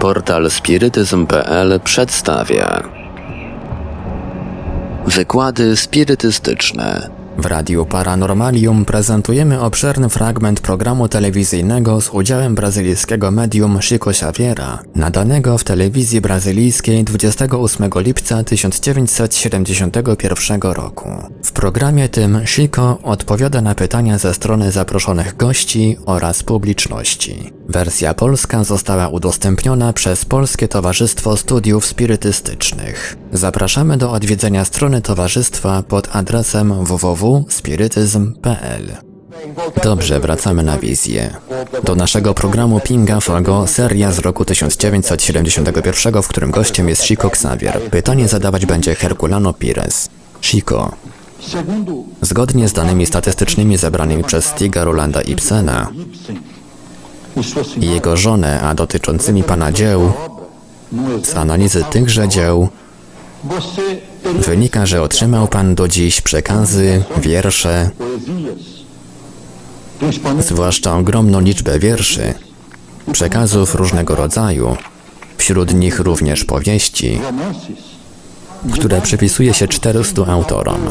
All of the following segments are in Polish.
Portal spirytyzm.pl przedstawia Wykłady spirytystyczne. W Radiu Paranormalium prezentujemy obszerny fragment programu telewizyjnego z udziałem brazylijskiego medium Chico Xaviera, nadanego w telewizji brazylijskiej 28 lipca 1971 roku. W programie tym Chico odpowiada na pytania ze strony zaproszonych gości oraz publiczności. Wersja polska została udostępniona przez Polskie Towarzystwo Studiów Spirytystycznych. Zapraszamy do odwiedzenia strony towarzystwa pod adresem www.spirytyzm.pl. Dobrze, wracamy na wizję. Do naszego programu Pinga Fogo, seria z roku 1971, w którym gościem jest Chico Xavier. Pytanie zadawać będzie Herculano Pires. Chico, zgodnie z danymi statystycznymi zebranymi przez Stiga Rolanda Ibsena i jego żonę, a dotyczącymi pana dzieł, z analizy tychże dzieł wynika, że otrzymał pan do dziś przekazy, wiersze, zwłaszcza ogromną liczbę wierszy, przekazów różnego rodzaju, wśród nich również powieści, które przypisuje się 400 autorom.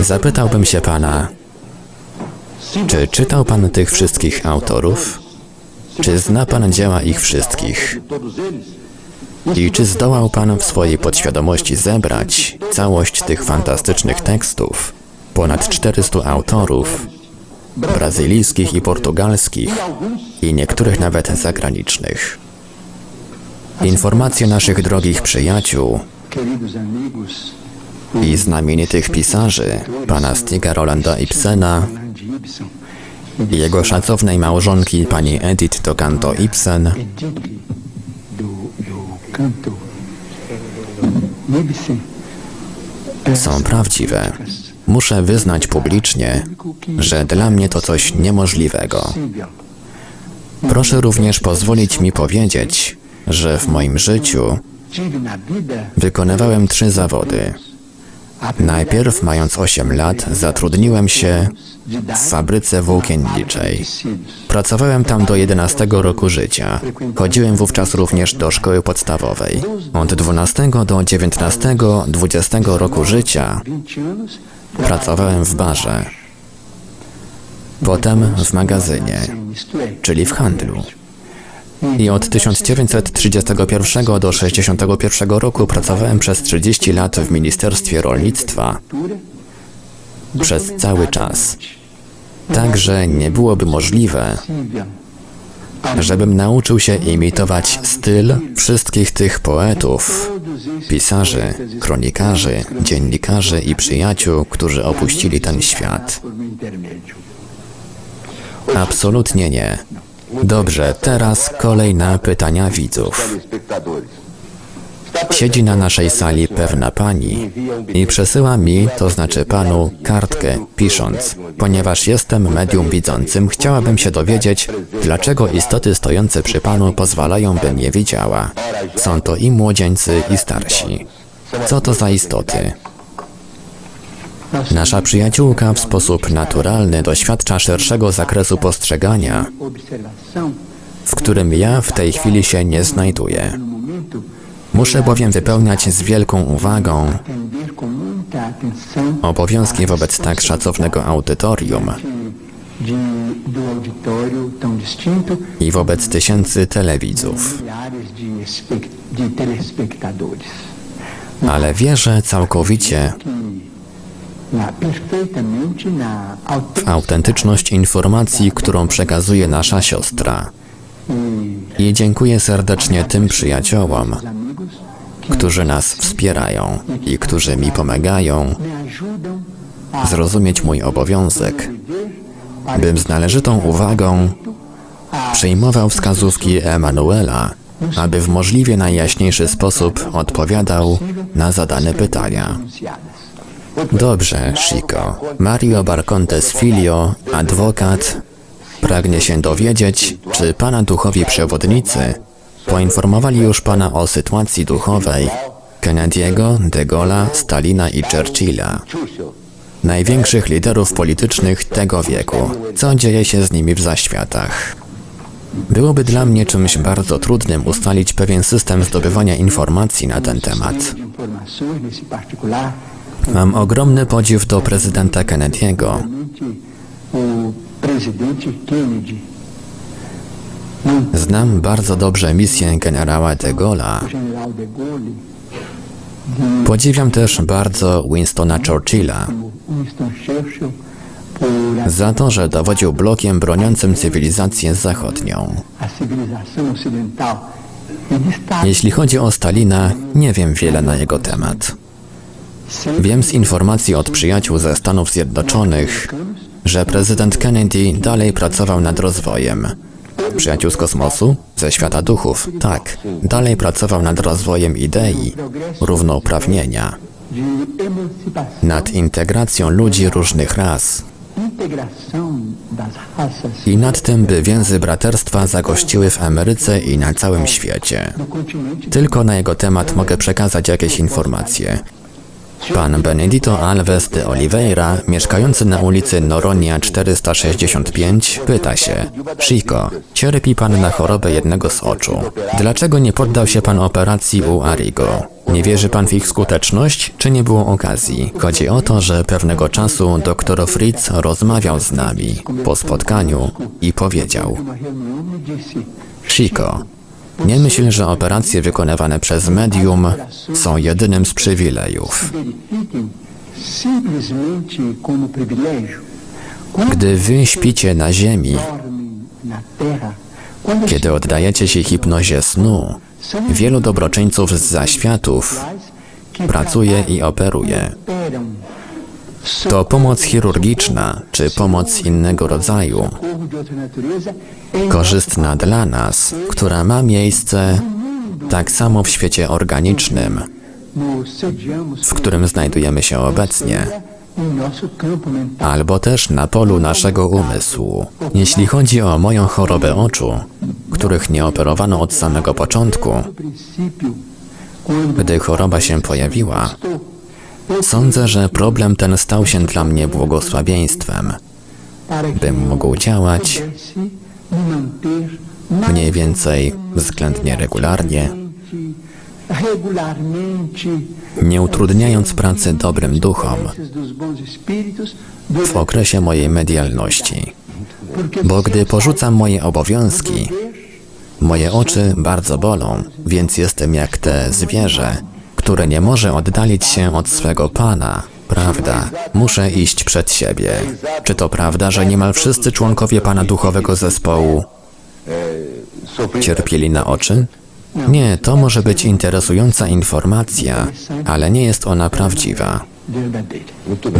Zapytałbym się pana, czy czytał pan tych wszystkich autorów? Czy zna pan dzieła ich wszystkich? I czy zdołał pan w swojej podświadomości zebrać całość tych fantastycznych tekstów? Ponad 400 autorów, brazylijskich i portugalskich, i niektórych nawet zagranicznych. Informacje naszych drogich przyjaciół i znamienitych pisarzy, pana Stiga Rolanda Ibsena i jego szacownej małżonki pani Edith Tocanto Ibsen są prawdziwe. Muszę wyznać publicznie, że dla mnie to coś niemożliwego. Proszę również pozwolić mi powiedzieć, że w moim życiu wykonywałem trzy zawody. Najpierw, mając 8 lat, zatrudniłem się w fabryce włókienniczej. Pracowałem tam do 11 roku życia. Chodziłem wówczas również do szkoły podstawowej. Od 12 do 19, 20 roku życia pracowałem w barze. Potem w magazynie, czyli w handlu. I od 1931 do 1961 roku pracowałem przez 30 lat w Ministerstwie Rolnictwa. Przez cały czas. Także nie byłoby możliwe, żebym nauczył się imitować styl wszystkich tych poetów, pisarzy, kronikarzy, dziennikarzy i przyjaciół, którzy opuścili ten świat. Absolutnie nie. Dobrze, teraz kolej na pytania widzów. Siedzi na naszej sali pewna pani i przesyła mi, to znaczy panu, kartkę, pisząc, ponieważ jestem medium widzącym, chciałabym się dowiedzieć, dlaczego istoty stojące przy panu pozwalają, bym je widziała. Są to i młodzieńcy, i starsi. Co to za istoty? Nasza przyjaciółka w sposób naturalny doświadcza szerszego zakresu postrzegania, w którym ja w tej chwili się nie znajduję. Muszę bowiem wypełniać z wielką uwagą obowiązki wobec tak szacownego audytorium i wobec tysięcy telewidzów. Ale wierzę całkowicie w autentyczność informacji, którą przekazuje nasza siostra. I dziękuję serdecznie tym przyjaciołom, którzy nas wspierają i którzy mi pomagają zrozumieć mój obowiązek, bym z należytą uwagą przyjmował wskazówki Emanuela, aby w możliwie najjaśniejszy sposób odpowiadał na zadane pytania. Dobrze, Chico. Mario Barcontes Filio, adwokat, pragnie się dowiedzieć, czy pana duchowi przewodnicy poinformowali już pana o sytuacji duchowej Kennedy'ego, De Gaulle'a, Stalina i Churchilla, największych liderów politycznych tego wieku. Co dzieje się z nimi w zaświatach? Byłoby dla mnie czymś bardzo trudnym ustalić pewien system zdobywania informacji na ten temat. Mam ogromny podziw do prezydenta Kennedy'ego. Znam bardzo dobrze misję generała de Gaulle'a. Podziwiam też bardzo Winstona Churchilla za to, że dowodził blokiem broniącym cywilizację zachodnią. Jeśli chodzi o Stalina, nie wiem wiele na jego temat. Wiem z informacji od przyjaciół ze Stanów Zjednoczonych, że prezydent Kennedy dalej pracował nad rozwojem. Przyjaciół z kosmosu? Ze świata duchów? Tak, dalej pracował nad rozwojem idei równouprawnienia, nad integracją ludzi różnych ras i nad tym, by więzy braterstwa zagościły w Ameryce i na całym świecie. Tylko na jego temat mogę przekazać jakieś informacje. Pan Benedito Alves de Oliveira, mieszkający na ulicy Noronia 465, pyta się: Chico, cierpi pan na chorobę jednego z oczu. Dlaczego nie poddał się pan operacji u Arigo? Nie wierzy pan w ich skuteczność, czy nie było okazji? Chodzi o to, że pewnego czasu dr Fritz rozmawiał z nami po spotkaniu i powiedział: Chico, nie myśl, że operacje wykonywane przez medium są jedynym z przywilejów. Gdy wy śpicie na ziemi, kiedy oddajecie się hipnozie snu, wielu dobroczyńców z zaświatów pracuje i operuje. To pomoc chirurgiczna czy pomoc innego rodzaju, korzystna dla nas, która ma miejsce tak samo w świecie organicznym, w którym znajdujemy się obecnie. albo też na polu naszego umysłu. Jeśli chodzi o moją chorobę oczu, których nie operowano od samego początku, gdy choroba się pojawiła, sądzę, że problem ten stał się dla mnie błogosławieństwem, bym mógł działać mniej więcej względnie regularnie, nie utrudniając pracy dobrym duchom w okresie mojej medialności. Bo gdy porzucam moje obowiązki, Moje oczy bardzo bolą, więc jestem jak te zwierzę, które nie może oddalić się od swego pana. Prawda, muszę iść przed siebie. Czy to prawda, że niemal wszyscy członkowie pana duchowego zespołu cierpieli na oczy? Nie, to może być interesująca informacja, ale nie jest ona prawdziwa.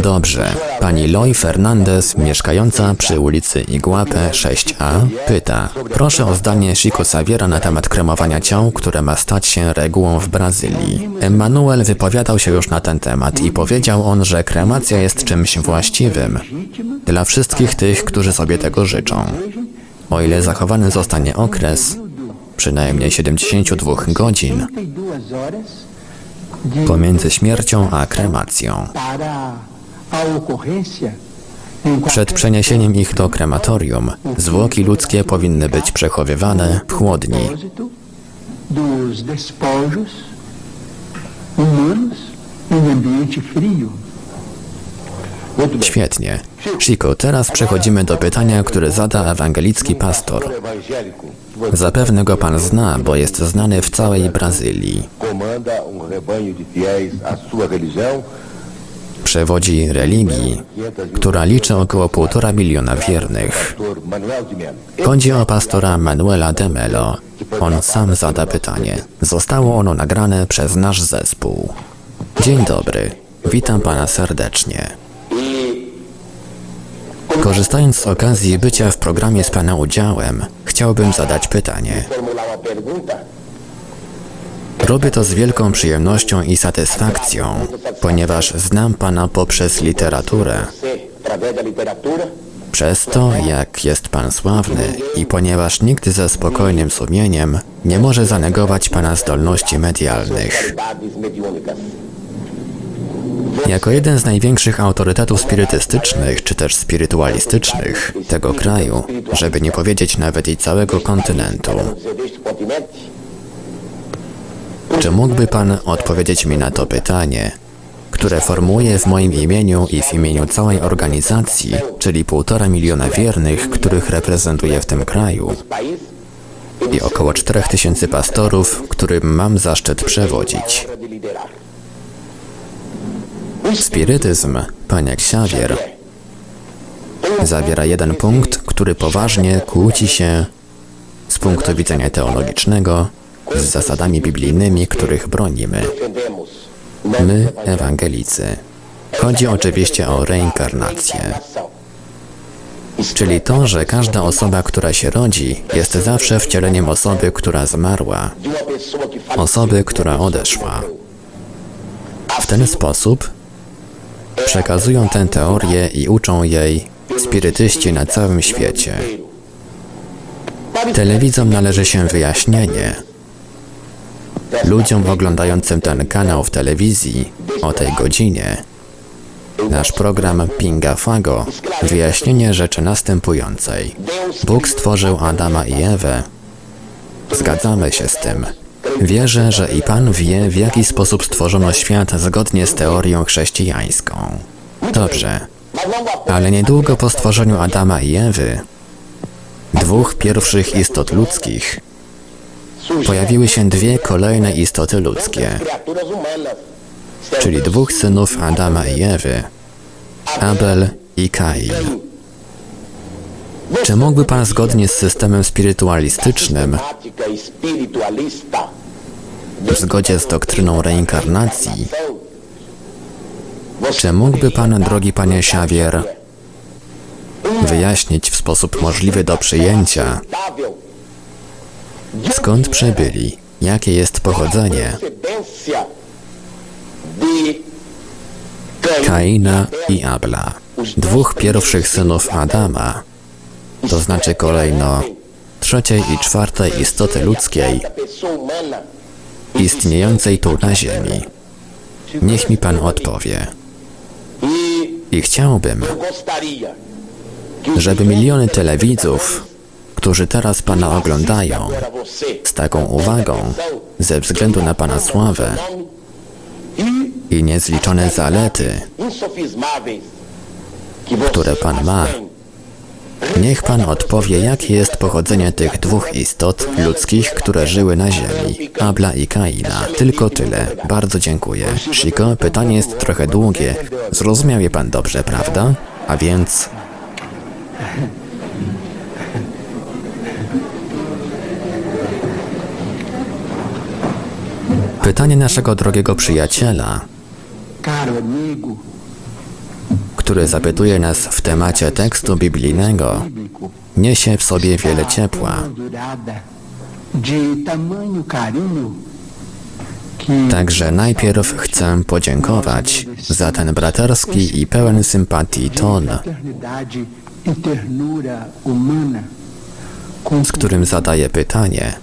Dobrze. Pani Loy Fernandez, mieszkająca przy ulicy Iguape 6A, pyta. Proszę o zdanie Chico Saviera na temat kremowania ciał, które ma stać się regułą w Brazylii. Emmanuel wypowiadał się już na ten temat i powiedział on, że kremacja jest czymś właściwym dla wszystkich tych, którzy sobie tego życzą. O ile zachowany zostanie okres, przynajmniej 72 godzin, 32 horas de, pomiędzy śmiercią a kremacją. Przed przeniesieniem ich do krematorium, zwłoki ludzkie powinny być przechowywane w chłodni. Świetnie. Chico, teraz przechodzimy do pytania, które zada ewangelicki pastor. Zapewne go pan zna, bo jest znany w całej Brazylii. um Przewodzi religii, która liczy około półtora miliona wiernych. Chodzi o pastora Manuela de Melo. On sam zada pytanie. Zostało ono nagrane przez nasz zespół. Dzień dobry. Witam pana serdecznie. Korzystając z okazji bycia w programie z pana udziałem, chciałbym zadać pytanie. Robię to z wielką przyjemnością i satysfakcją, ponieważ znam pana poprzez literaturę, przez to, jak jest pan sławny i ponieważ nikt ze spokojnym sumieniem nie może zanegować pana zdolności medialnych. Jako jeden z największych autorytetów spirytystycznych, czy też spirytualistycznych tego kraju, żeby nie powiedzieć nawet i całego kontynentu, czy mógłby Pan odpowiedzieć mi na to pytanie, które formułuję w moim imieniu i w imieniu całej organizacji, czyli półtora miliona wiernych, których reprezentuję w tym kraju i około 4000 pastorów, którym mam zaszczyt przewodzić. Spirytyzm, panie Ksiawier, zawiera jeden punkt, który poważnie kłóci się z punktu widzenia teologicznego z zasadami biblijnymi, których bronimy. My, ewangelicy. Chodzi oczywiście o reinkarnację, czyli to, że każda osoba, która się rodzi, jest zawsze wcieleniem osoby, która zmarła, osoby, która odeszła. W ten sposób przekazują tę teorię i uczą jej spirytyści na całym świecie. Telewidzom należy się wyjaśnienie. Ludziom oglądającym ten kanał w telewizji o tej godzinie nasz program Pinga Fago wyjaśnienie rzeczy następującej. Bóg stworzył Adama i Ewę. Zgadzamy się z tym. Wierzę, że i Pan wie, w jaki sposób stworzono świat zgodnie z teorią chrześcijańską. Dobrze, ale niedługo po stworzeniu Adama i Ewy, dwóch pierwszych istot ludzkich, pojawiły się dwie kolejne istoty ludzkie, czyli dwóch synów Adama i Ewy, Abel i Kain. Czy mógłby Pan zgodnie z systemem spirytualistycznym, w zgodzie z doktryną reinkarnacji, czy mógłby Pan, drogi Panie Siawier, wyjaśnić w sposób możliwy do przyjęcia, skąd przybyli, jakie jest pochodzenie? Kaina i Abla, dwóch pierwszych synów Adama, to znaczy kolejno trzeciej i czwartej istoty ludzkiej istniejącej tu na Ziemi. Niech mi Pan odpowie. I chciałbym, żeby miliony telewidzów, którzy teraz Pana oglądają, z taką uwagą, ze względu na Pana sławę i niezliczone zalety, które Pan ma, niech Pan odpowie, jakie jest pochodzenie tych dwóch istot ludzkich, które żyły na Ziemi, Abla i Kaina. Tylko tyle. Bardzo dziękuję. Shiko, pytanie jest trochę długie. Zrozumiał je Pan dobrze, prawda? A więc... Pytanie naszego drogiego przyjaciela, Caro amigo który zapytuje nas w temacie tekstu biblijnego, niesie w sobie wiele ciepła. Także najpierw chcę podziękować za ten braterski i pełen sympatii ton, z którym zadaje pytanie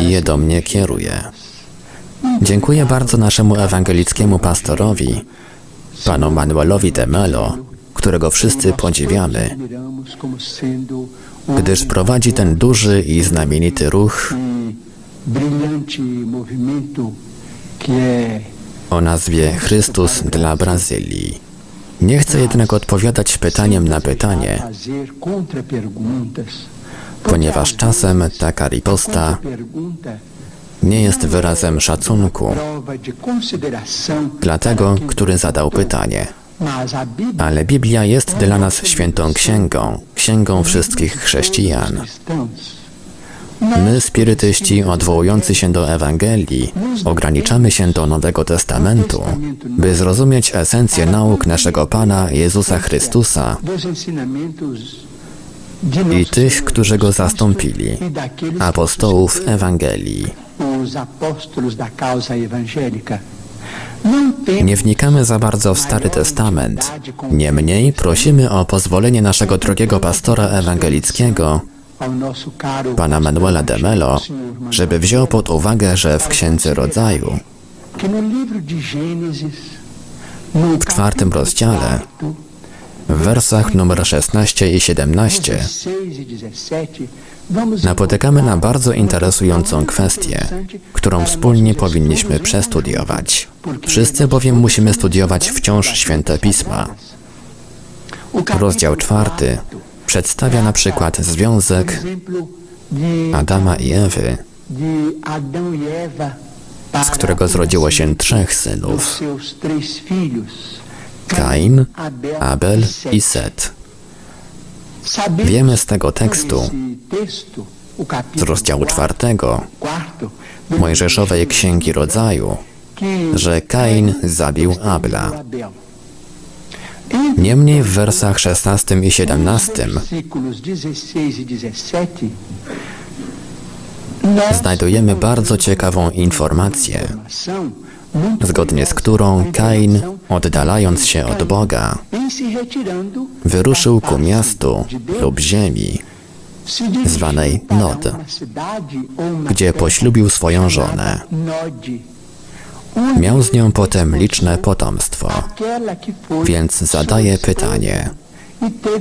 i je do mnie kieruje. Dziękuję bardzo naszemu ewangelickiemu pastorowi, panu Manuelowi de Melo, którego wszyscy podziwiamy, gdyż prowadzi ten duży i znamienity ruch o nazwie Chrystus dla Brazylii. Nie chcę jednak odpowiadać pytaniem na pytanie, ponieważ czasem taka riposta nie jest wyrazem szacunku dla tego, który zadał pytanie. Ale Biblia jest dla nas świętą księgą, księgą wszystkich chrześcijan. My, spirytyści odwołujący się do Ewangelii, ograniczamy się do Nowego Testamentu, by zrozumieć esencję nauk naszego Pana Jezusa Chrystusa i tych, którzy go zastąpili, apostołów Ewangelii. Os apóstolos da causa evangélica. Nie wnikamy za bardzo w Stary Testament. Niemniej prosimy o pozwolenie naszego drogiego pastora ewangelickiego, pana Manuela de Melo, żeby wziął pod uwagę, że w Księdze Rodzaju no no W czwartym rozdziale, w wersach numer 16 i 17, 16 17, vamos napotykamy na bardzo interesującą kwestię, którą wspólnie powinniśmy przestudiować. Wszyscy bowiem musimy studiować wciąż święte pisma. Rozdział czwarty przedstawia na przykład związek Adama i Ewy, z którego zrodziło się trzech synów: Kain, Abel, i Set. Wiemy z tego tekstu, z rozdziału czwartego Mojżeszowej Księgi Rodzaju, że Kain zabił Abla. Niemniej w wersach 16 i 17 versículos 16 e 17, nós znajdujemy bardzo ciekawą informację, zgodnie z którą Kain, oddalając się od Boga, wyruszył ku miastu lub ziemi, zwanej Nod, gdzie poślubił swoją żonę. Miał z nią potem liczne potomstwo, więc zadaje pytanie,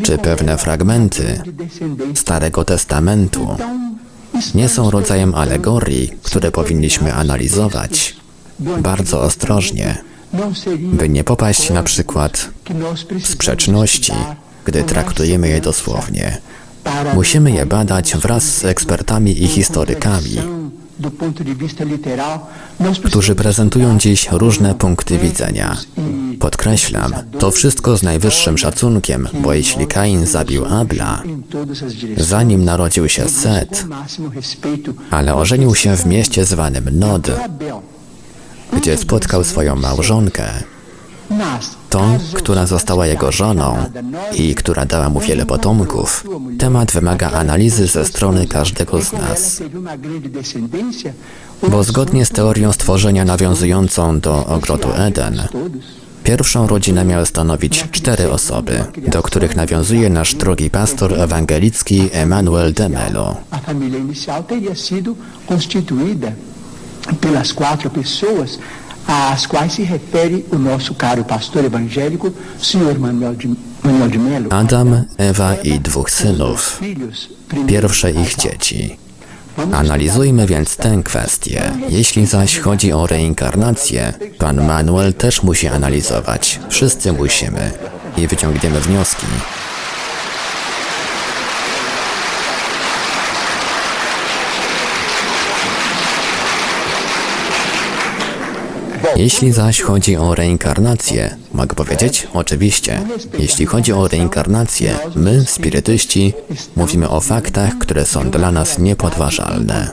czy pewne fragmenty. Starego Testamentu nie są rodzajem alegorii, które powinniśmy analizować bardzo ostrożnie, by nie paść na przykład precisamos sprzeczności, gdy traktujemy je dosłownie. Musimy je badać wraz z ekspertami i historykami, którzy prezentują dziś różne punkty widzenia. Podkreślam, to wszystko z najwyższym szacunkiem, bo jeśli Kain zabił Abla, zanim narodził się Set, ale ożenił się w mieście zwanym Nod, gdzie spotkał swoją małżonkę, tą, która została jego żoną i która dała mu wiele potomków. Temat wymaga analizy ze strony każdego z nas. Bo zgodnie z teorią stworzenia nawiązującą do ogrodu Eden, pierwszą rodzinę miały stanowić cztery osoby, do których nawiązuje nasz drogi pastor ewangelicki Emmanuel de Mello. Pelas quatro pessoas às quais se refere o nosso caro pastor evangélico, senhor Manuel de, Manuel de Melo. Adam, Ewa i dwóch synów, pierwsze ich dzieci. Analizujmy więc tę kwestię. Jeśli zaś chodzi o reinkarnację, pan Manuel też musi analizować. Wszyscy musimy. I wyciągniemy wnioski. Jeśli zaś chodzi o reinkarnację, mogę powiedzieć? Oczywiście. Jeśli chodzi o reinkarnację, my, spirytyści, mówimy o faktach, które są dla nas niepodważalne.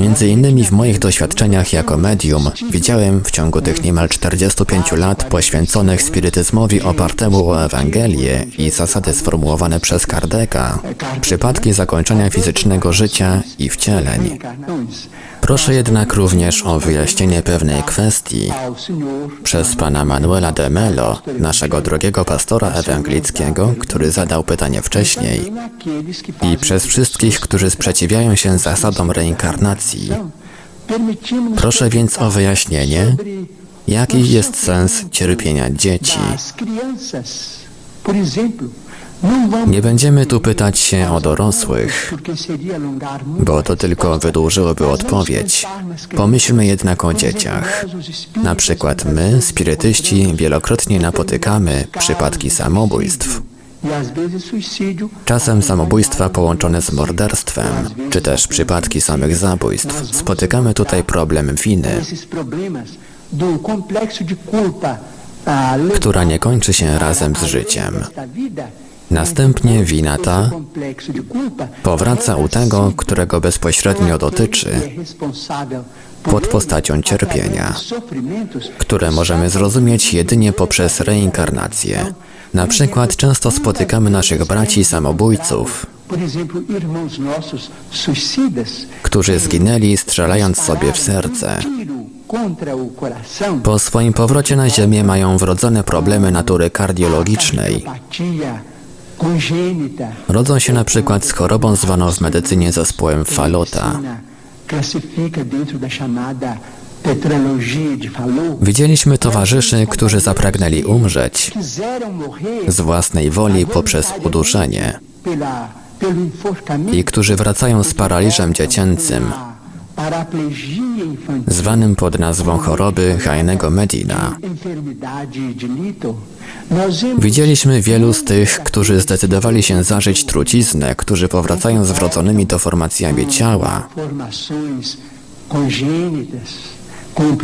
Między innymi w moich doświadczeniach jako medium widziałem w ciągu tych niemal 45 lat poświęconych spirytyzmowi opartemu o Ewangelię i zasady sformułowane przez Kardeka przypadki zakończenia fizycznego życia i wcieleń. Proszę jednak również o wyjaśnienie pewnej kwestii przez pana Manuela de Mello, naszego drogiego pastora ewangelickiego, który zadał pytanie wcześniej, i przez wszystkich, którzy sprzeciwiają się zasadom reinkarnacji. Proszę więc o wyjaśnienie, jaki jest sens cierpienia dzieci. Nie będziemy tu pytać się o dorosłych, bo to tylko wydłużyłoby odpowiedź. Pomyślmy jednak o dzieciach. Na przykład my, spirytyści, wielokrotnie napotykamy przypadki samobójstw. Czasem samobójstwa połączone z morderstwem, czy też przypadki samych zabójstw. Spotykamy tutaj problem winy, levar która nie kończy się razem z życiem. Następnie wina ta de culpa powraca u tego, którego bezpośrednio dotyczy, pod postacią cierpienia, które możemy zrozumieć jedynie poprzez reinkarnację. Na przykład często spotykamy naszych braci samobójców, którzy zginęli strzelając sobie w serce. Po swoim powrocie na Ziemię mają wrodzone problemy natury kardiologicznej. Rodzą się na przykład z chorobą zwaną w medycynie zespołem Falota. Widzieliśmy towarzyszy, którzy zapragnęli umrzeć z własnej woli poprzez uduszenie i którzy wracają z paraliżem dziecięcym, zwanym pod nazwą choroby Heinego Medina. Widzieliśmy wielu z tych, którzy zdecydowali się zażyć truciznę, którzy powracają z wrodzonymi deformacjami ciała, congênitas,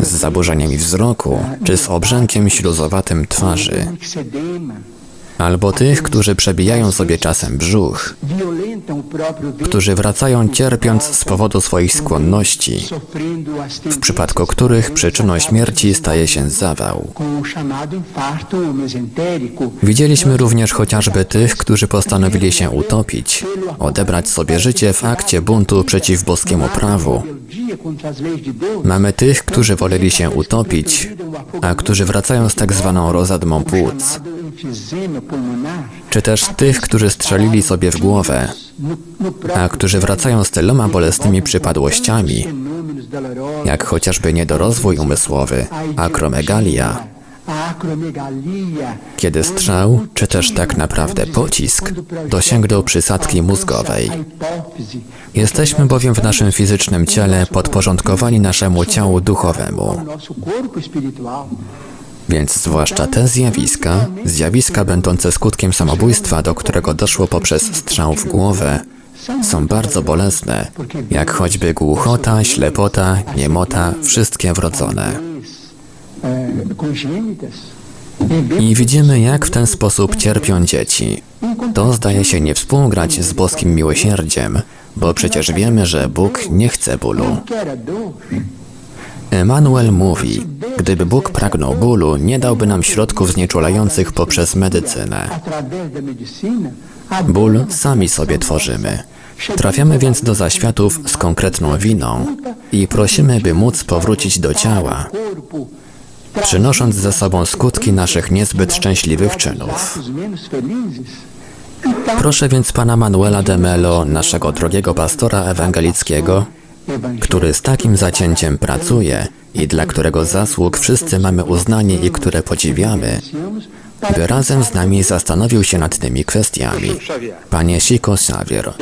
z zaburzeniami wzroku czy z obrzękiem śluzowatym twarzy, albo tych, którzy przebijają sobie czasem brzuch, którzy wracają cierpiąc z powodu swoich skłonności, w przypadku których przyczyną śmierci staje się zawał. Widzieliśmy również chociażby tych, którzy postanowili się utopić, odebrać sobie życie w akcie buntu przeciw boskiemu prawu. Mamy tych, którzy woleli się utopić, a którzy wracają z tak zwaną rozadmą płuc, czy też tych, którzy strzelili sobie w głowę, a którzy wracają z tyloma bolesnymi przypadłościami, jak chociażby niedorozwój umysłowy, akromegalia, kiedy strzał, czy też tak naprawdę pocisk, dosięgnął przysadki mózgowej. Jesteśmy bowiem w naszym fizycznym ciele podporządkowani naszemu ciału duchowemu, więc zwłaszcza te zjawiska, zjawiska będące skutkiem samobójstwa, do którego doszło poprzez strzał w głowę, są bardzo bolesne, jak choćby głuchota, ślepota, niemota, wszystkie wrodzone. I widzimy, jak w ten sposób cierpią dzieci. To zdaje się nie współgrać z boskim miłosierdziem, bo przecież wiemy, że Bóg nie chce bólu. Emanuel mówi, gdyby Bóg pragnął bólu, nie dałby nam środków znieczulających poprzez medycynę. Ból sami sobie tworzymy. Trafiamy więc do zaświatów z konkretną winą i prosimy, by móc powrócić do ciała, przynosząc ze sobą skutki naszych niezbyt szczęśliwych czynów. Proszę więc pana Manuela de Melo, naszego drogiego pastora ewangelickiego, który z takim zacięciem pracuje i dla którego zasług wszyscy mamy uznanie i które podziwiamy, by razem z nami zastanowił się nad tymi kwestiami. Panie Siko Xavier,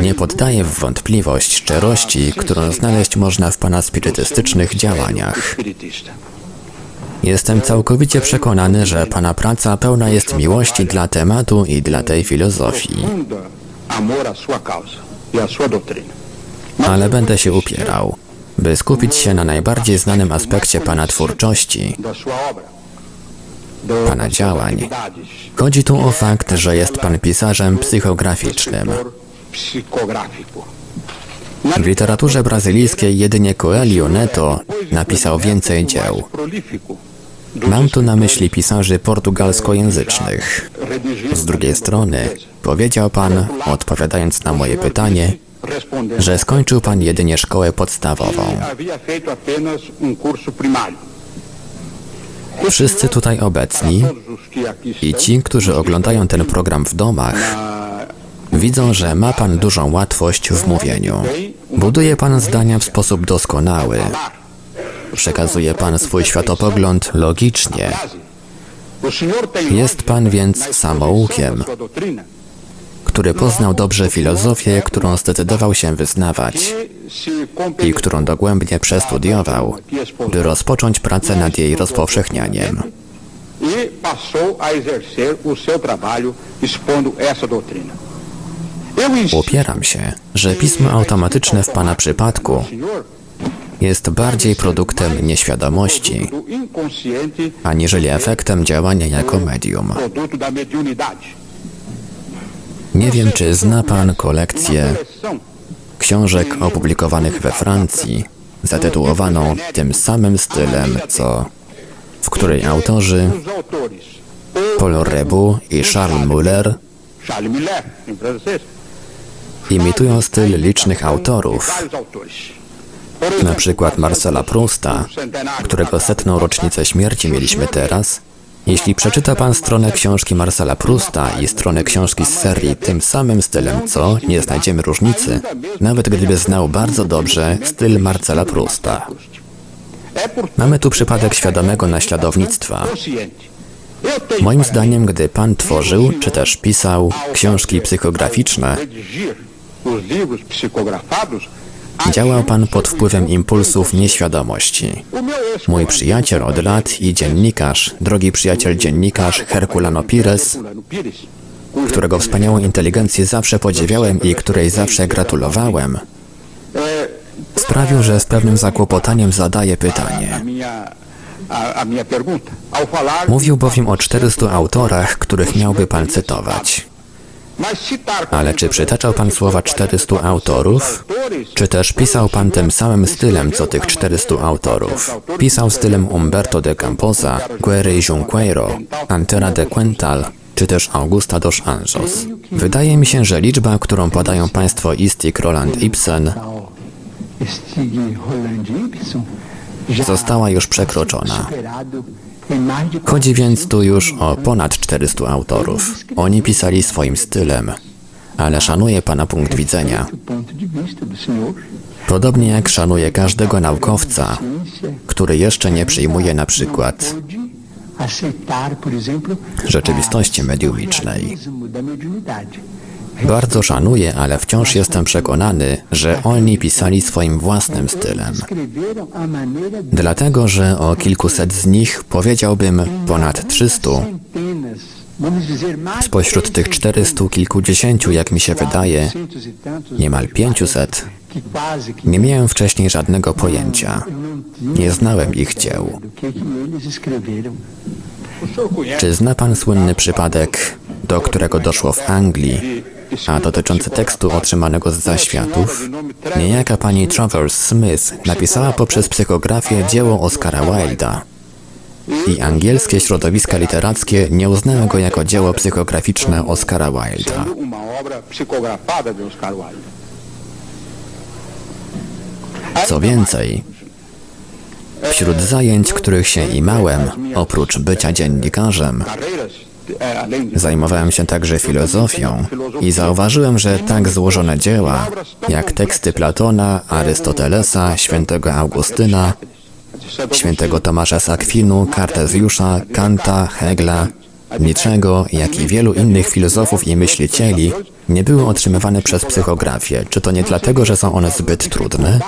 nie poddaję w wątpliwość szczerości, którą znaleźć można w pana spirytystycznych działaniach. Jestem całkowicie przekonany, że pana praca pełna jest miłości dla tematu i dla tej filozofii, amor sua causa e à sua doutrina. Ale będę się upierał, by skupić się na najbardziej znanym aspekcie pana twórczości, Pana działań. Chodzi tu o fakt, że jest pan pisarzem psychograficznym. W literaturze brazylijskiej jedynie Coelho Neto napisał więcej dzieł. Mam tu na myśli pisarzy portugalskojęzycznych. Z drugiej strony, powiedział pan, odpowiadając na moje pytanie, że skończył pan jedynie szkołę podstawową. um. Wszyscy tutaj obecni i ci, którzy oglądają ten program w domach, widzą, że ma pan dużą łatwość w mówieniu. Buduje pan zdania w sposób doskonały. Przekazuje pan swój światopogląd logicznie. Jest pan więc samoukiem, który poznał dobrze filozofię, którą zdecydował się wyznawać i którą dogłębnie przestudiował, by rozpocząć pracę nad jej rozpowszechnianiem. e passou a exercer o seu trabalho expondo essa doutrina. Eu insisto, Upieram się, że pismo automatyczne w pana przypadku jest bardziej produktem nieświadomości, aniżeli efektem działania jako medium. Nie wiem, czy zna pan kolekcję książek opublikowanych we Francji, zatytułowaną tym samym stylem, co w której autorzy Paul Rebu i Charles Muller imitują styl licznych autorów, na przykład Marcela Prousta, którego setną rocznicę śmierci mieliśmy teraz. Jeśli przeczyta pan stronę książki Marcela Prousta i stronę książki z serii tym samym stylem co, nie znajdziemy różnicy, nawet gdyby znał bardzo dobrze styl Marcela portanto, Mamy tu przypadek świadomego naśladownictwa. Moim zdaniem, gdy pan tworzył, czy też pisał książki psychograficzne, działał pan pod wpływem impulsów nieświadomości. Mój przyjaciel od lat i dziennikarz, drogi przyjaciel dziennikarz Herculano Pires, którego wspaniałą inteligencję zawsze podziwiałem i której zawsze gratulowałem, sprawił, że z pewnym zakłopotaniem zadaję pytanie. Mówił bowiem o 400 autorach, których miałby pan cytować. Ale czy przytaczał pan słowa 400 autorów? Czy też pisał pan tym samym stylem, co tych 400 autorów? Pisał stylem Umberto de Camposa, Guerre Junqueiro, Antera de Quental, czy też Augusta dos Anjos. Wydaje mi się, że liczba, którą podają państwo Istik Roland Ibsen, Została już przekroczona. Chodzi więc tu już o ponad 400 autorów. Oni pisali swoim stylem, ale szanuję pana punkt widzenia. Podobnie jak szanuję każdego naukowca, który jeszcze nie przyjmuje na przykład rzeczywistości mediumicznej. Bardzo szanuję, ale wciąż jestem przekonany, że oni pisali swoim własnym stylem. Dlatego, że o kilkuset z nich powiedziałbym ponad 300. centenas, vamos dizer mais Spośród tych 400 kilkudziesięciu, jak mi się wydaje, 400 tantos, niemal 500, que quase que nie miałem wcześniej żadnego pojęcia. Nie znałem ich dzieł. Czy zna pan słynny przypadek, do którego doszło w Anglii, a dotyczący tekstu otrzymanego z zaświatów? Niejaka pani Travers Smith napisała poprzez psychografię dzieło Oscara Wilda i angielskie środowiska literackie nie uznały go jako dzieło psychograficzne Oscara Wilda. Co więcej, wśród zajęć, których się imałem, oprócz bycia dziennikarzem, Zajmowałem się także filozofią i zauważyłem, że tak złożone dzieła, jak teksty Platona, Arystotelesa, świętego Augustyna, świętego Tomasza z Akwinu, Kartezjusza, Kanta, Hegla, Niczego, jak i wielu innych filozofów i myślicieli, nie były otrzymywane przez psychografię. Czy to nie dlatego, że są one zbyt trudne?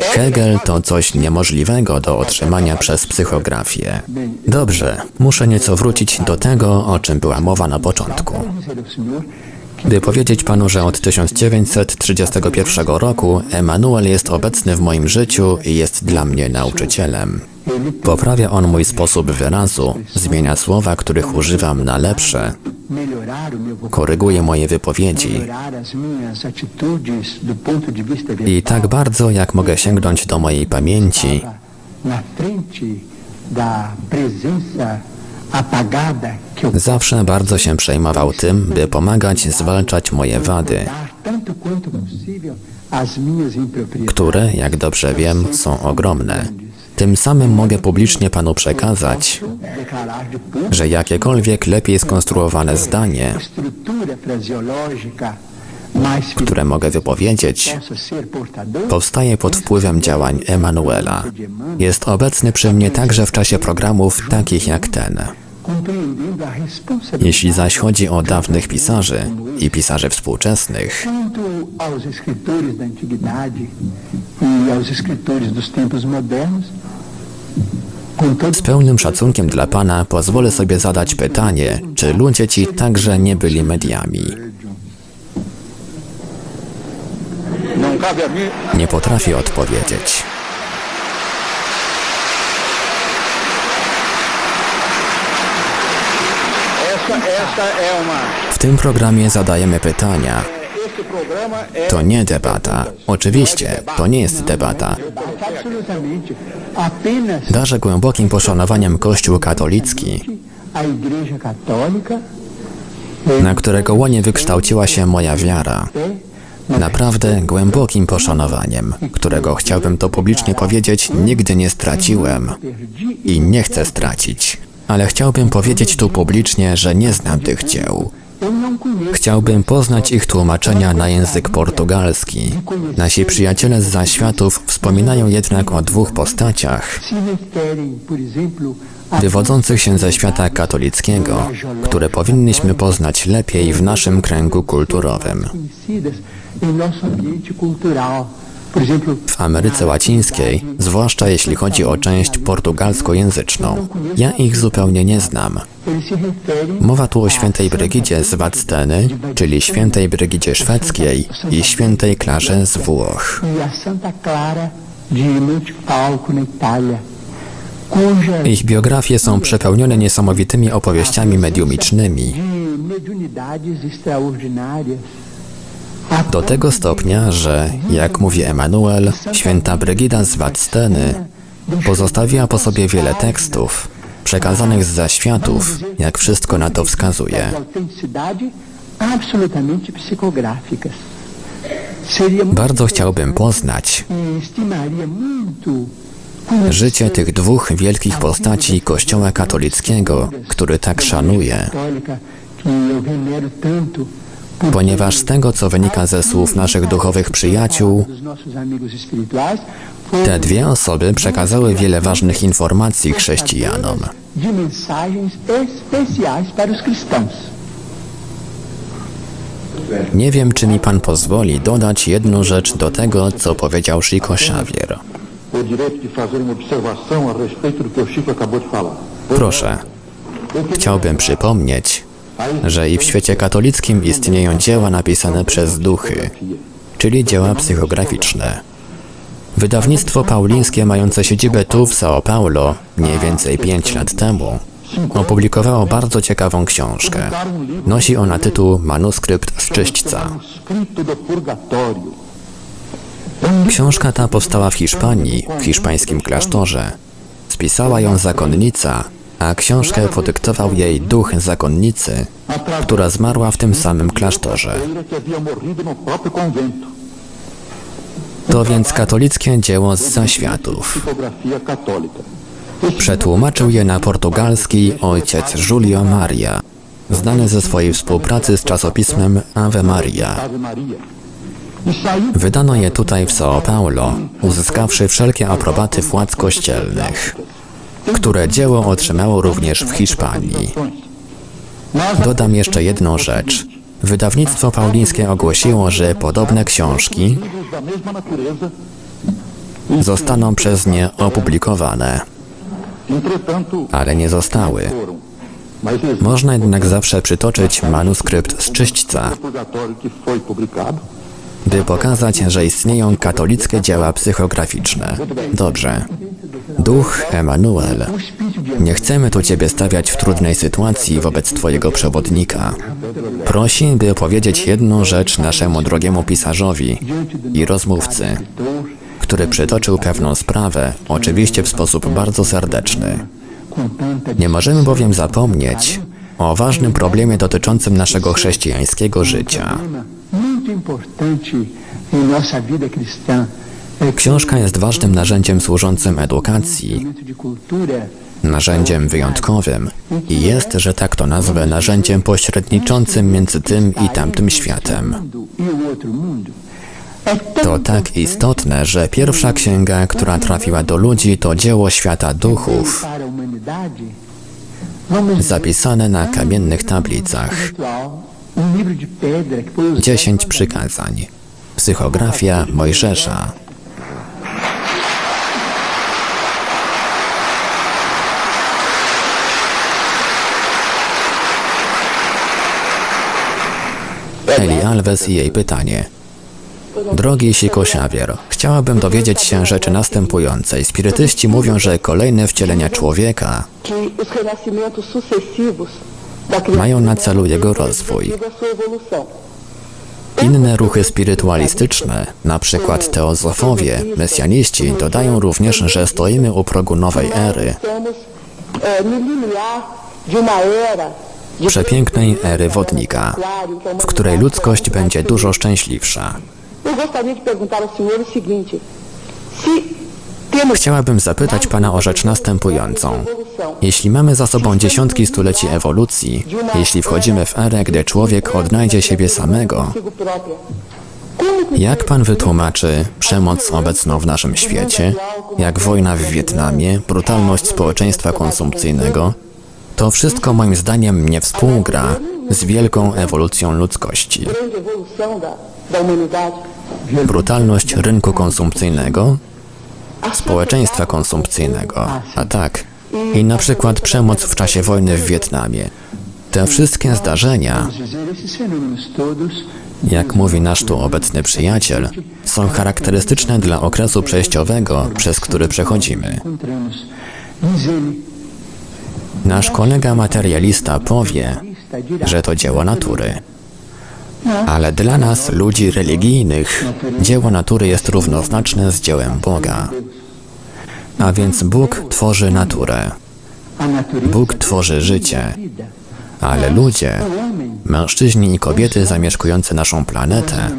Hegel to coś niemożliwego do otrzymania przez psychografię. Dobrze, muszę nieco wrócić do tego, o czym była mowa na początku. By powiedzieć panu, że od 1931 roku Emanuel jest obecny w moim życiu i jest dla mnie nauczycielem. Poprawia on mój sposób wyrazu, zmienia słowa, których używam na lepsze, koryguje moje wypowiedzi i tak bardzo jak mogę sięgnąć do mojej pamięci, zawsze bardzo się przejmował tym, by pomagać zwalczać moje wady, które, jak dobrze wiem, są ogromne. Tym samym mogę publicznie panu przekazać, że jakiekolwiek lepiej skonstruowane zdanie, które mogę wypowiedzieć, powstaje pod wpływem działań Emanuela. Jest obecny przy mnie także w czasie programów takich jak ten. Jeśli zaś chodzi o dawnych pisarzy i pisarzy współczesnych, z pełnym szacunkiem dla Pana pozwolę sobie zadać pytanie, czy ludzie ci także nie byli mediami. Nie potrafię odpowiedzieć. Essa, essa é uma. W tym programie zadajemy pytania. To nie debata. Oczywiście, to nie jest debata. Darzę głębokim poszanowaniem Kościół katolicki, na którego łonie wykształciła się moja wiara. Naprawdę głębokim poszanowaniem, którego chciałbym to publicznie powiedzieć, nigdy nie straciłem i nie chcę stracić. Ale chciałbym powiedzieć tu publicznie, że nie znam tych dzieł. Chciałbym poznać ich tłumaczenia na język portugalski. Nasi przyjaciele z zaświatów wspominają jednak o dwóch postaciach wywodzących się ze świata katolickiego, które powinniśmy poznać lepiej w naszym kręgu kulturowym. W Ameryce Łacińskiej, zwłaszcza jeśli chodzi o część portugalskojęzyczną, ja ich zupełnie nie znam. Mowa tu o świętej Brygidzie z Wadzteny, czyli świętej Brygidzie szwedzkiej i świętej Klarze z Włoch. e Ich biografie są przepełnione niesamowitymi opowieściami mediumicznymi, de mediunidades extraordinárias. A do tego stopnia, że, jak mówi Emanuel, święta Brygida z Wadzteny pozostawiła po sobie wiele tekstów, przekazanych z zaświatów, jak wszystko na to wskazuje. Bardzo chciałbym poznać życie tych dwóch wielkich postaci Kościoła katolickiego, który tak szanuje, ponieważ z tego, co wynika ze słów naszych duchowych przyjaciół, te dwie osoby przekazały wiele ważnych informacji chrześcijanom. Nie wiem, czy mi pan pozwoli dodać jedną rzecz do tego, co powiedział Chico Xavier. Proszę, chciałbym przypomnieć, że i w świecie katolickim istnieją dzieła napisane przez duchy, czyli dzieła psychograficzne. Wydawnictwo paulińskie mające siedzibę tu w São Paulo mniej więcej 5 lat temu opublikowało bardzo ciekawą książkę. Nosi ona tytuł Manuskrypt z czyśćca. Książka ta powstała w Hiszpanii, w hiszpańskim klasztorze. Spisała ją zakonnica, a książkę podyktował jej duch zakonnicy, która zmarła w tym samym klasztorze. To więc katolickie dzieło z zaświatów. Przetłumaczył je na portugalski ojciec Julio Maria, znany ze swojej współpracy z czasopismem Ave Maria. Wydano je tutaj w São Paulo, uzyskawszy wszelkie aprobaty władz kościelnych, które dzieło otrzymało również w Hiszpanii. Dodam jeszcze jedną rzecz. Wydawnictwo paulińskie ogłosiło, że podobne książki zostaną przez nie opublikowane, ale nie zostały. Można jednak zawsze przytoczyć manuskrypt z czyśćca, by pokazać, że istnieją katolickie dzieła psychograficzne. Dobrze. Duch Emanuel. Nie chcemy tu Ciebie stawiać w trudnej sytuacji wobec Twojego przewodnika. Prosi, by powiedzieć jedną rzecz naszemu drogiemu pisarzowi i rozmówcy, który przytoczył pewną sprawę, oczywiście w sposób bardzo serdeczny. Nie możemy bowiem zapomnieć o ważnym problemie dotyczącym naszego chrześcijańskiego życia. muito importante em nossa vida cristã. Książka jest ważnym narzędziem służącym edukacji, narzędziem wyjątkowym i jest, że tak to nazwę, narzędziem pośredniczącym między tym i tamtym światem. To tak istotne, że pierwsza księga, która trafiła do ludzi, to dzieło świata duchów, zapisane na kamiennych tablicach. Dziesięć przykazań. Psychografia Mojżesza. Eli Alves i jej pytanie. Drogi Siko Xavier, chciałabym dowiedzieć się rzeczy następującej. Spirytyści mówią, że kolejne wcielenia człowieka mają na celu jego rozwój. Inne ruchy spirytualistyczne, na przykład teozofowie, mesjaniści, dodają również, że stoimy u progu nowej ery, Przepięknej ery wodnika, w której ludzkość będzie dużo szczęśliwsza. Chciałabym zapytać Pana o rzecz następującą. Jeśli mamy za sobą dziesiątki stuleci ewolucji, jeśli wchodzimy w erę, gdy człowiek odnajdzie siebie samego, jak Pan wytłumaczy przemoc obecną w naszym świecie, jak wojna w Wietnamie, brutalność społeczeństwa konsumpcyjnego, to wszystko moim zdaniem nie współgra z wielką ewolucją ludzkości. Brutalność rynku konsumpcyjnego, społeczeństwa konsumpcyjnego, a tak, i na przykład przemoc w czasie wojny w Wietnamie. Te wszystkie zdarzenia, jak mówi nasz tu obecny przyjaciel, są charakterystyczne dla okresu przejściowego, przez który przechodzimy. Nasz kolega materialista powie, że to dzieło natury. Ale dla nas, ludzi religijnych, dzieło natury jest równoznaczne z dziełem Boga. A więc Bóg tworzy naturę, Bóg tworzy życie, ale ludzie, mężczyźni i kobiety zamieszkujące naszą planetę,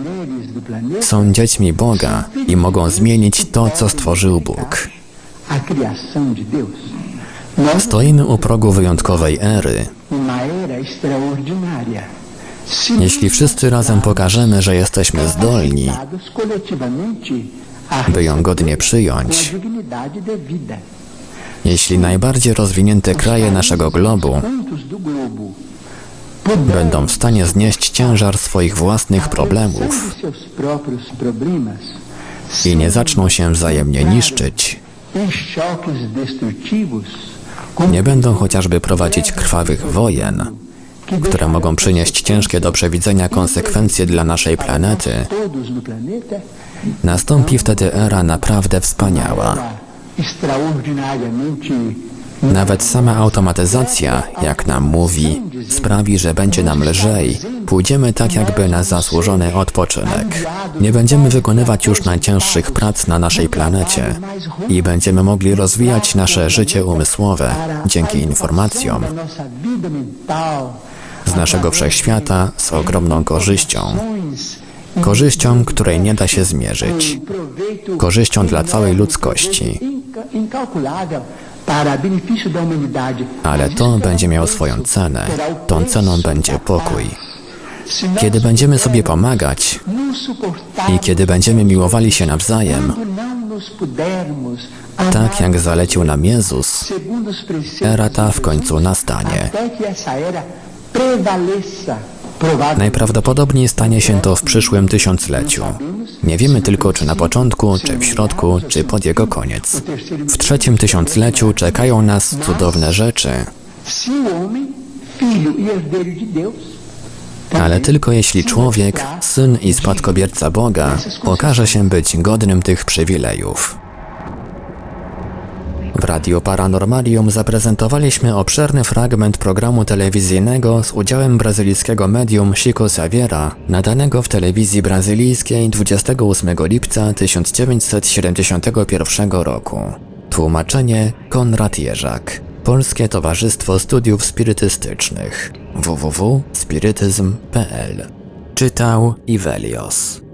są dziećmi Boga i mogą zmienić to, co stworzył Bóg. Stoimy u progu wyjątkowej ery. Jeśli wszyscy razem pokażemy, że jesteśmy zdolni, by ją godnie przyjąć, jeśli najbardziej rozwinięte kraje naszego globu będą w stanie znieść ciężar swoich własnych problemów i nie zaczną się wzajemnie niszczyć, nie będą chociażby prowadzić krwawych wojen, które mogą przynieść ciężkie do przewidzenia konsekwencje dla naszej planety, nastąpi wtedy era naprawdę wspaniała. Nawet sama automatyzacja, jak nam mówi, sprawi, że będzie nam lżej. Pójdziemy tak jakby na zasłużony odpoczynek. Nie będziemy wykonywać już najcięższych prac na naszej planecie i będziemy mogli rozwijać nasze życie umysłowe dzięki informacjom z naszego wszechświata z ogromną korzyścią. Korzyścią, której nie da się zmierzyć. Korzyścią dla całej ludzkości. Ale to będzie miało swoją cenę. Tą ceną będzie pokój. Kiedy będziemy sobie pomagać i kiedy będziemy miłowali się nawzajem, tak jak zalecił nam Jezus, era ta w końcu nastanie. Najprawdopodobniej stanie się to w przyszłym tysiącleciu. Nie wiemy tylko, czy na początku, czy w środku, czy pod jego koniec. W trzecim tysiącleciu czekają nas cudowne rzeczy, ale tylko jeśli człowiek, syn i spadkobierca Boga, okaże się być godnym tych przywilejów. W Radio Paranormalium zaprezentowaliśmy obszerny fragment programu telewizyjnego z udziałem brazylijskiego medium Chico Xaviera, nadanego w telewizji brazylijskiej 28 lipca 1971 roku. Tłumaczenie Konrad Jerzak. Polskie Towarzystwo Studiów Spirytystycznych www.spirytyzm.pl Czytał Ivelios